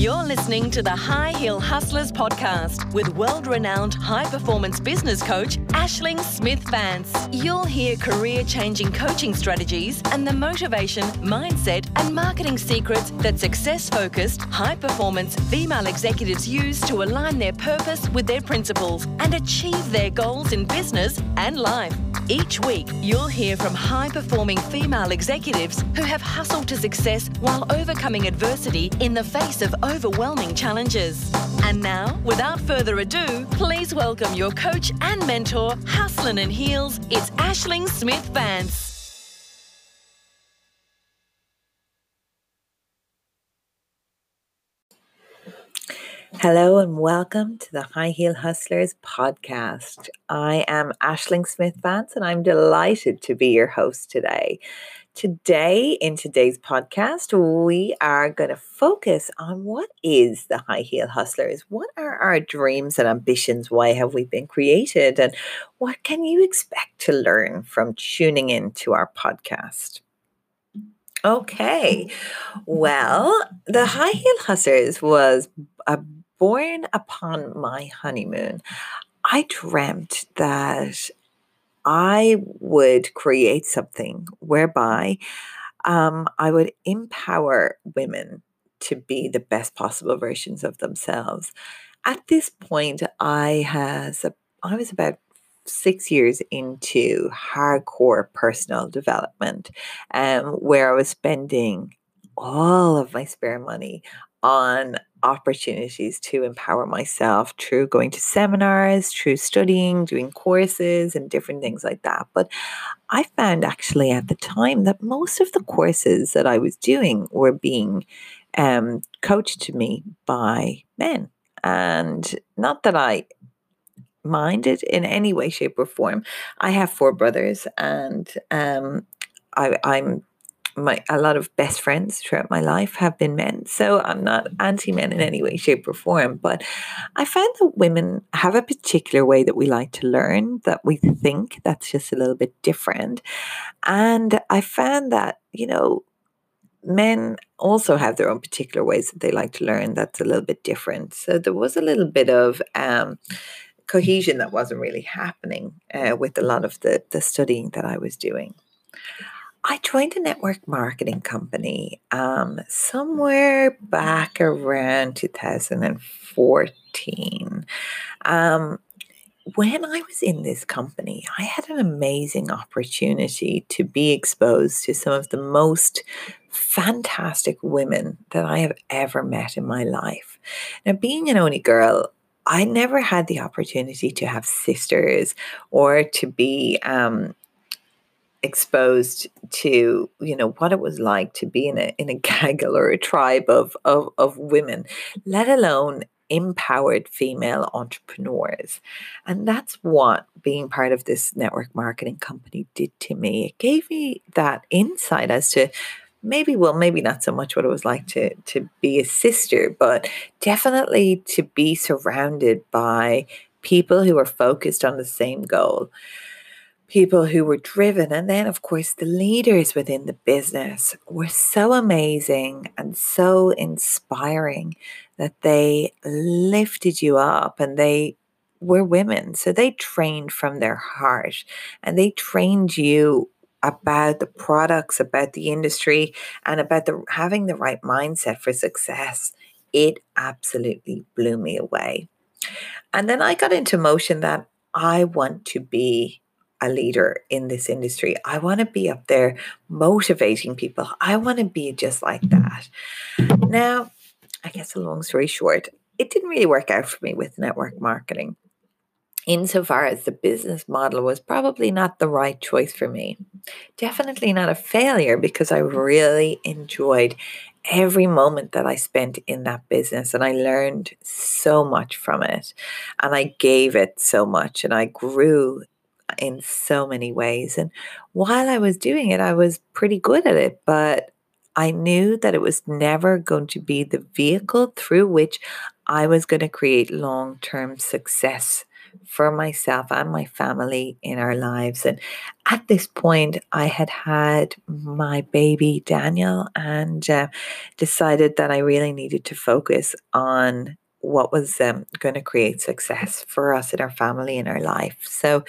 You're listening to the High Heel Hustlers podcast with world renowned high performance business coach Ashling Smith Vance. You'll hear career changing coaching strategies and the motivation, mindset, and marketing secrets that success focused, high performance female executives use to align their purpose with their principles and achieve their goals in business and life. Each week, you'll hear from high performing female executives who have hustled to success while overcoming adversity in the face of overwhelming challenges. And now, without further ado, please welcome your coach and mentor, Hustlin' and Heels. It's Ashling Smith Vance. Hello and welcome to the High Heel Hustlers podcast. I am Ashling Smith Vance and I'm delighted to be your host today. Today, in today's podcast, we are going to focus on what is the High Heel Hustlers? What are our dreams and ambitions? Why have we been created? And what can you expect to learn from tuning in to our podcast? Okay. Well, the High Heel Hustlers was a born upon my honeymoon, I dreamt that I would create something whereby um, I would empower women to be the best possible versions of themselves. At this point, I has a, I was about six years into hardcore personal development, um, where I was spending all of my spare money on opportunities to empower myself through going to seminars, through studying, doing courses, and different things like that. But I found actually at the time that most of the courses that I was doing were being um, coached to me by men. And not that I minded in any way, shape, or form. I have four brothers, and um, I, I'm my a lot of best friends throughout my life have been men. So I'm not anti men in any way, shape, or form. But I find that women have a particular way that we like to learn, that we think that's just a little bit different. And I found that, you know, men also have their own particular ways that they like to learn that's a little bit different. So there was a little bit of um, cohesion that wasn't really happening uh, with a lot of the, the studying that I was doing. I joined a network marketing company um, somewhere back around 2014. Um, when I was in this company, I had an amazing opportunity to be exposed to some of the most fantastic women that I have ever met in my life. Now, being an only girl, I never had the opportunity to have sisters or to be um, exposed to you know what it was like to be in a in a gaggle or a tribe of of, of women let alone empowered female entrepreneurs. And that's what being part of this network marketing company did to me. It gave me that insight as to maybe well maybe not so much what it was like to to be a sister but definitely to be surrounded by people who are focused on the same goal people who were driven. And then, of course, the leaders within the business were so amazing and so inspiring that they lifted you up and they were women. So they trained from their heart and they trained you about the products, about the industry, and about the having the right mindset for success. It absolutely blew me away. And then I got into motion that I want to be a leader in this industry. I want to be up there motivating people. I want to be just like that. Now, I guess a long story short, it didn't really work out for me with network marketing. Insofar as the business model was probably not the right choice for me. Definitely not a failure because I really enjoyed every moment that I spent in that business and I learned so much from it and I gave it so much and I grew in so many ways. And while I was doing it, I was pretty good at it, but I knew that it was never going to be the vehicle through which I was going to create long term success for myself and my family in our lives. And at this point, I had had my baby Daniel and uh, decided that I really needed to focus on what was um, going to create success for us in our family in our life. So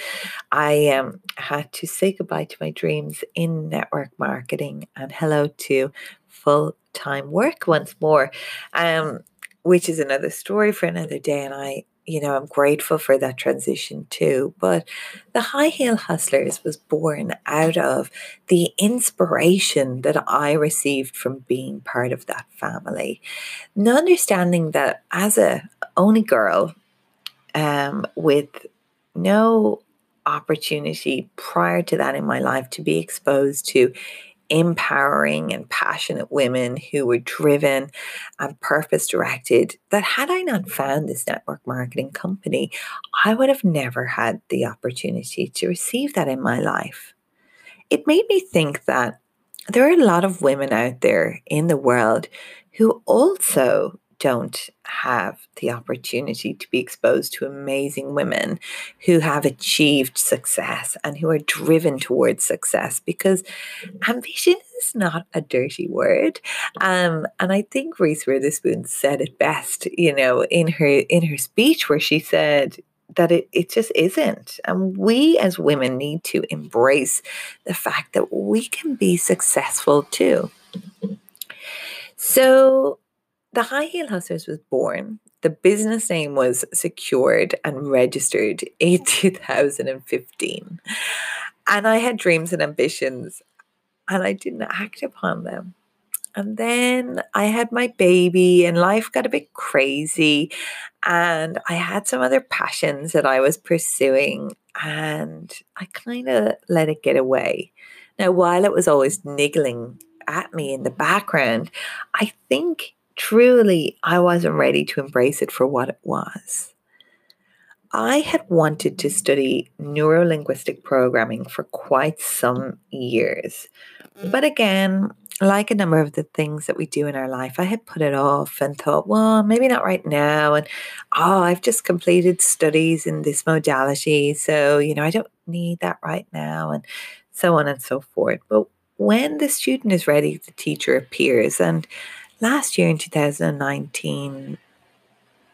I um, had to say goodbye to my dreams in network marketing and hello to full time work once more, um, which is another story for another day. And I you know, I'm grateful for that transition too. But the High Heel Hustlers was born out of the inspiration that I received from being part of that family. And understanding that as a only girl um, with no opportunity prior to that in my life to be exposed to empowering and passionate women who were driven and purpose directed that had I not found this network marketing company, I would have never had the opportunity to receive that in my life. It made me think that there are a lot of women out there in the world who also don't have the opportunity to be exposed to amazing women who have achieved success and who are driven towards success because ambition is not a dirty word. Um, and I think Reese Witherspoon said it best, you know, in her in her speech where she said, that it, it just isn't. And we as women need to embrace the fact that we can be successful too. So the High Heel Hustlers was born. The business name was secured and registered in 2015. And I had dreams and ambitions, and I didn't act upon them. And then I had my baby, and life got a bit crazy. And I had some other passions that I was pursuing, and I kind of let it get away. Now, while it was always niggling at me in the background, I think truly I wasn't ready to embrace it for what it was. I had wanted to study neurolinguistic programming for quite some years. But again, like a number of the things that we do in our life, I had put it off and thought, well, maybe not right now. And oh, I've just completed studies in this modality. So, you know, I don't need that right now. And so on and so forth. But when the student is ready, the teacher appears. And last year in 2019,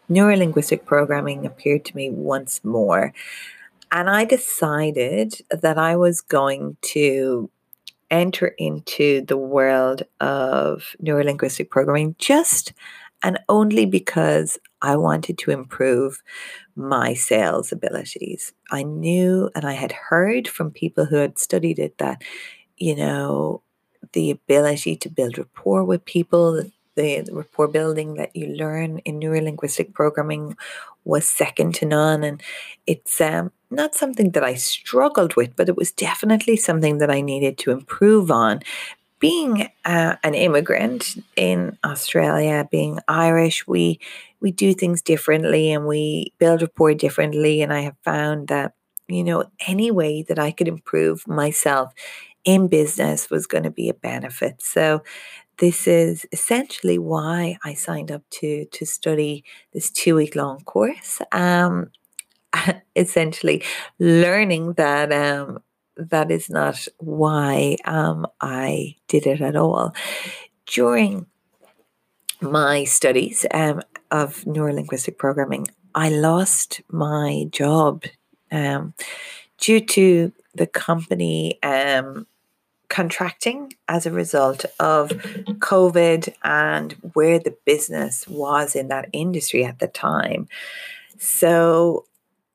neurolinguistic programming appeared to me once more. And I decided that I was going to enter into the world of neurolinguistic programming just and only because I wanted to improve my sales abilities. I knew and I had heard from people who had studied it that, you know, the ability to build rapport with people, the, the rapport building that you learn in neurolinguistic programming was second to none. And it's um, not something that I struggled with, but it was definitely something that I needed to improve on. Being uh, an immigrant in Australia, being Irish, we we do things differently and we build rapport differently. And I have found that you know any way that I could improve myself in business was going to be a benefit. So this is essentially why I signed up to to study this two week long course. Um, essentially, learning that um, that is not why um, I did it at all. During my studies um, of neurolinguistic programming, I lost my job um, due to the company um, contracting as a result of COVID and where the business was in that industry at the time. So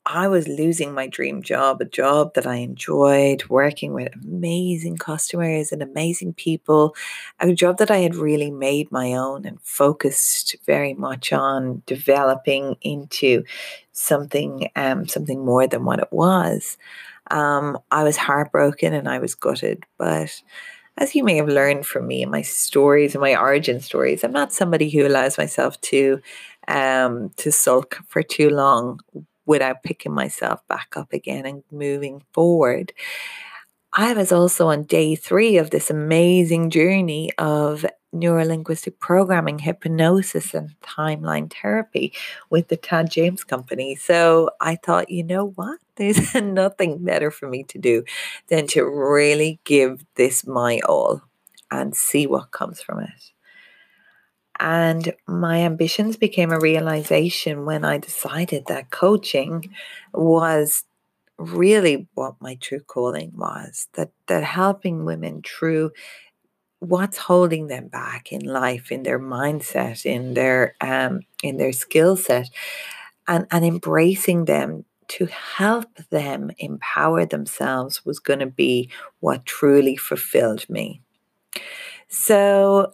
I was losing my dream job, a job that I enjoyed, working with amazing customers and amazing people, a job that I had really made my own and focused very much on developing into something um, something more than what it was. Um, I was heartbroken and I was gutted. But as you may have learned from me and my stories and my origin stories, I'm not somebody who allows myself to um, to sulk for too long without picking myself back up again and moving forward. I was also on day three of this amazing journey of neurolinguistic programming, hypnosis, and timeline therapy with the Tad James Company. So I thought, you know what? There's nothing better for me to do than to really give this my all and see what comes from it. And my ambitions became a realization when I decided that coaching was really what my true calling was that that helping women through what's holding them back in life in their mindset in their um in their skill set and and embracing them to help them empower themselves was going to be what truly fulfilled me so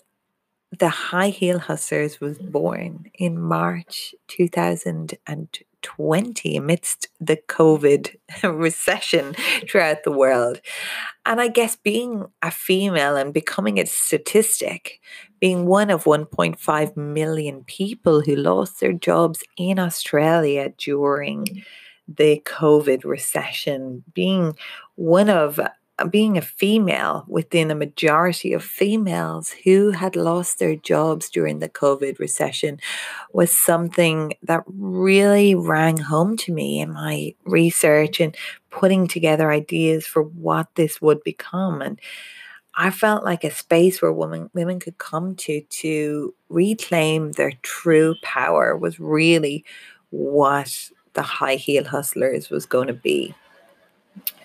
the High Heel Hustlers was born in March 2020 amidst the COVID recession throughout the world. And I guess being a female and becoming a statistic, being one of 1.5 million people who lost their jobs in Australia during the COVID recession, being one of uh, being a female within a majority of females who had lost their jobs during the COVID recession was something that really rang home to me in my research and putting together ideas for what this would become. And I felt like a space where women women could come to to reclaim their true power was really what the high heel hustlers was going to be.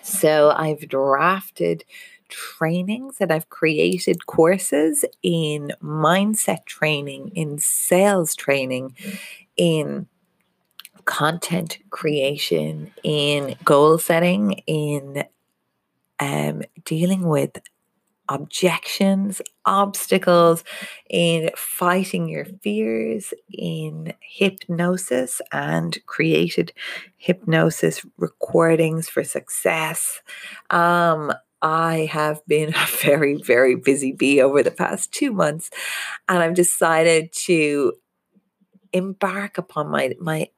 So I've drafted trainings and I've created courses in mindset training, in sales training, in content creation, in goal setting, in um, dealing with objections, obstacles, in fighting your fears, in hypnosis and created hypnosis recordings for success. Um, I have been a very, very busy bee over the past two months, and I've decided to embark upon my my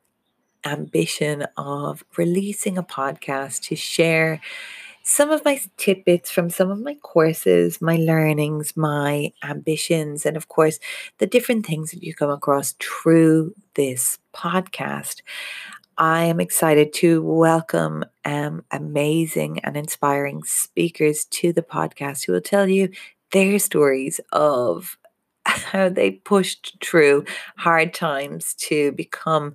ambition of releasing a podcast to share some of my tidbits from some of my courses, my learnings, my ambitions, and of course, the different things that you come across through this podcast. I am excited to welcome um, amazing and inspiring speakers to the podcast who will tell you their stories of how they pushed through hard times to become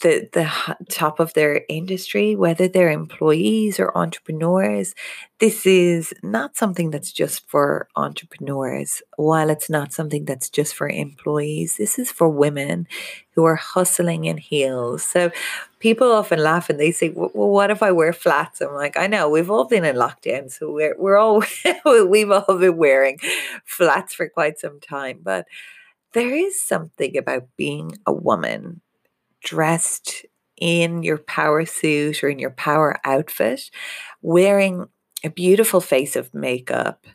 the the top of their industry whether they're employees or entrepreneurs this is not something that's just for entrepreneurs. While it's not something that's just for employees this is for women who are hustling in heels. So people often laugh and they say well what if i wear flats? I'm like i know we've all been in lockdown so we're, we're all we've all been wearing flats for quite some time. But there is something about being a woman dressed in your power suit or in your power outfit, wearing a beautiful face of makeup,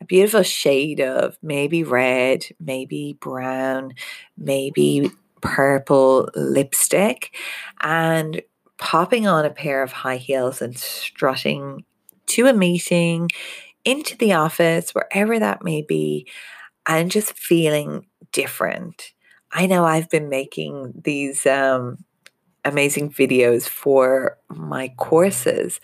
a beautiful shade of maybe red, maybe brown, maybe purple lipstick, and popping on a pair of high heels and strutting to a meeting, into the office, wherever that may be, and just feeling different. I know I've been making these um, amazing videos for my courses.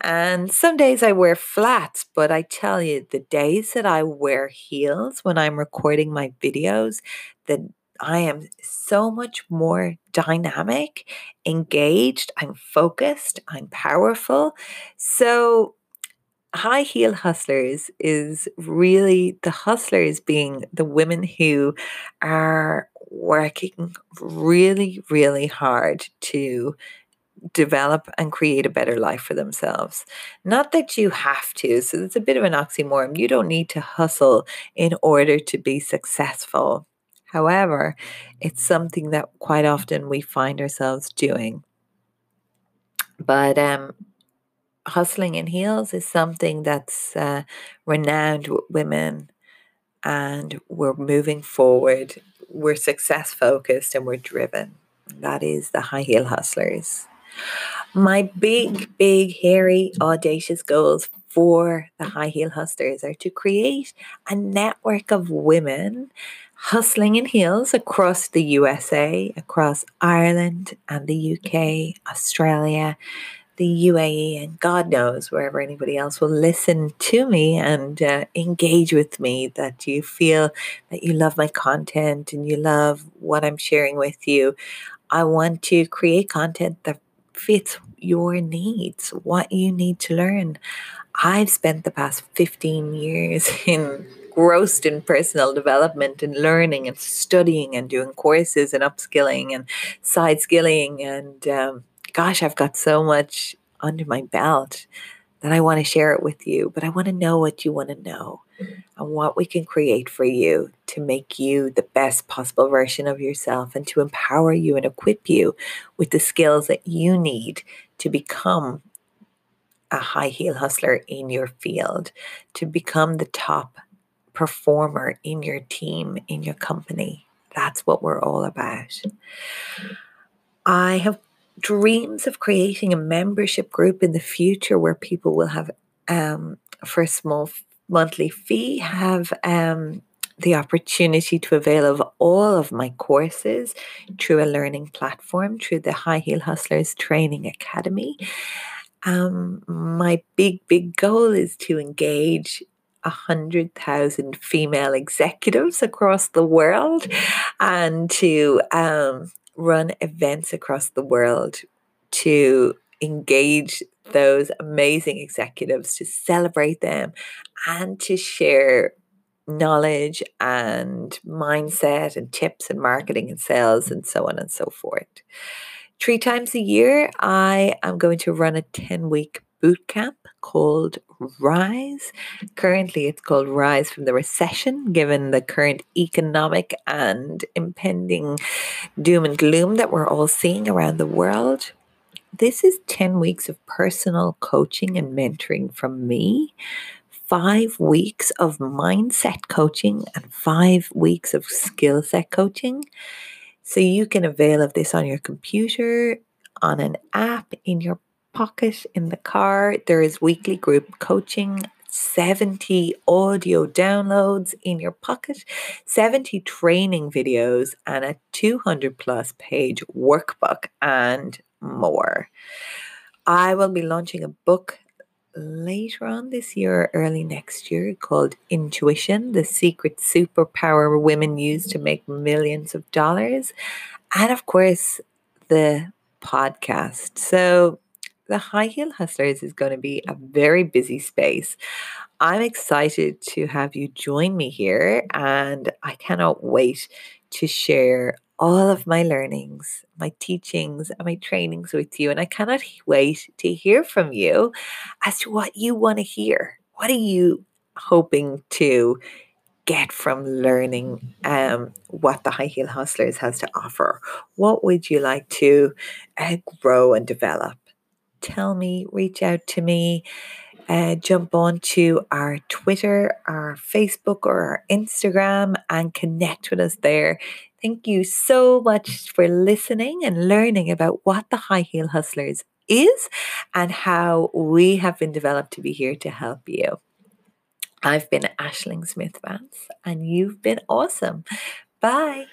And some days I wear flats, but I tell you, the days that I wear heels when I'm recording my videos, that I am so much more dynamic, engaged, I'm focused, I'm powerful. So high heel hustlers is really the hustlers being the women who are working really, really hard to develop and create a better life for themselves. Not that you have to, so it's a bit of an oxymoron. You don't need to hustle in order to be successful. However, it's something that quite often we find ourselves doing. But um, hustling in heels is something that's uh, renowned with women, and we're moving forward. We're success focused and we're driven. That is the high heel hustlers. My big, big, hairy, audacious goals for the high heel hustlers are to create a network of women hustling in heels across the USA, across Ireland and the UK, Australia, the UAE, and God knows wherever anybody else will listen to me and uh, engage with me, that you feel that you love my content and you love what I'm sharing with you. I want to create content that fits your needs, what you need to learn. I've spent the past 15 years in engrossed in personal development and learning and studying and doing courses and upskilling and side skilling. And um, gosh, I've got so much under my belt that I want to share it with you, but I want to know what you mm-hmm. want to know and what we can create for you to make you the best possible version of yourself and to empower you and equip you with the skills that you need to become a high heel hustler in your field, to become the top performer in your team, in your company. That's what we're all about. I have dreams of creating a membership group in the future where people will have, um, for a small monthly fee, have um, the opportunity to avail of all of my courses through a learning platform, through the High Heel Hustlers Training Academy. Um, my big, big goal is to engage 100,000 female executives across the world and to um, run events across the world to engage those amazing executives, to celebrate them, and to share knowledge and mindset and tips and marketing and sales and so on and so forth. Three times a year, I am going to run a 10 week boot camp called Rise. Currently, it's called Rise from the Recession, given the current economic and impending doom and gloom that we're all seeing around the world. This is 10 weeks of personal coaching and mentoring from me, five weeks of mindset coaching, and five weeks of skill set coaching. So you can avail of this on your computer, on an app, in your pocket in the car. There is weekly group coaching, 70 audio downloads in your pocket, 70 training videos, and a 200 plus page workbook, and more. I will be launching a book later on this year early next year called Intuition The Secret Superpower Women Use to Make Millions of Dollars. And of course, the podcast. So the High Heel Hustlers is going to be a very busy space. I'm excited to have you join me here, and I cannot wait to share all of my learnings, my teachings, and my trainings with you. And I cannot wait to hear from you as to what you want to hear. What are you hoping to get from learning um, what the High Heel Hustlers has to offer? What would you like to uh, grow and develop? Tell me, reach out to me, uh, jump on to our Twitter, our Facebook, or our Instagram and connect with us there. Thank you so much for listening and learning about what the High Heel Hustlers is and how we have been developed to be here to help you. I've been Ashling Smith Vance, and you've been awesome. Bye.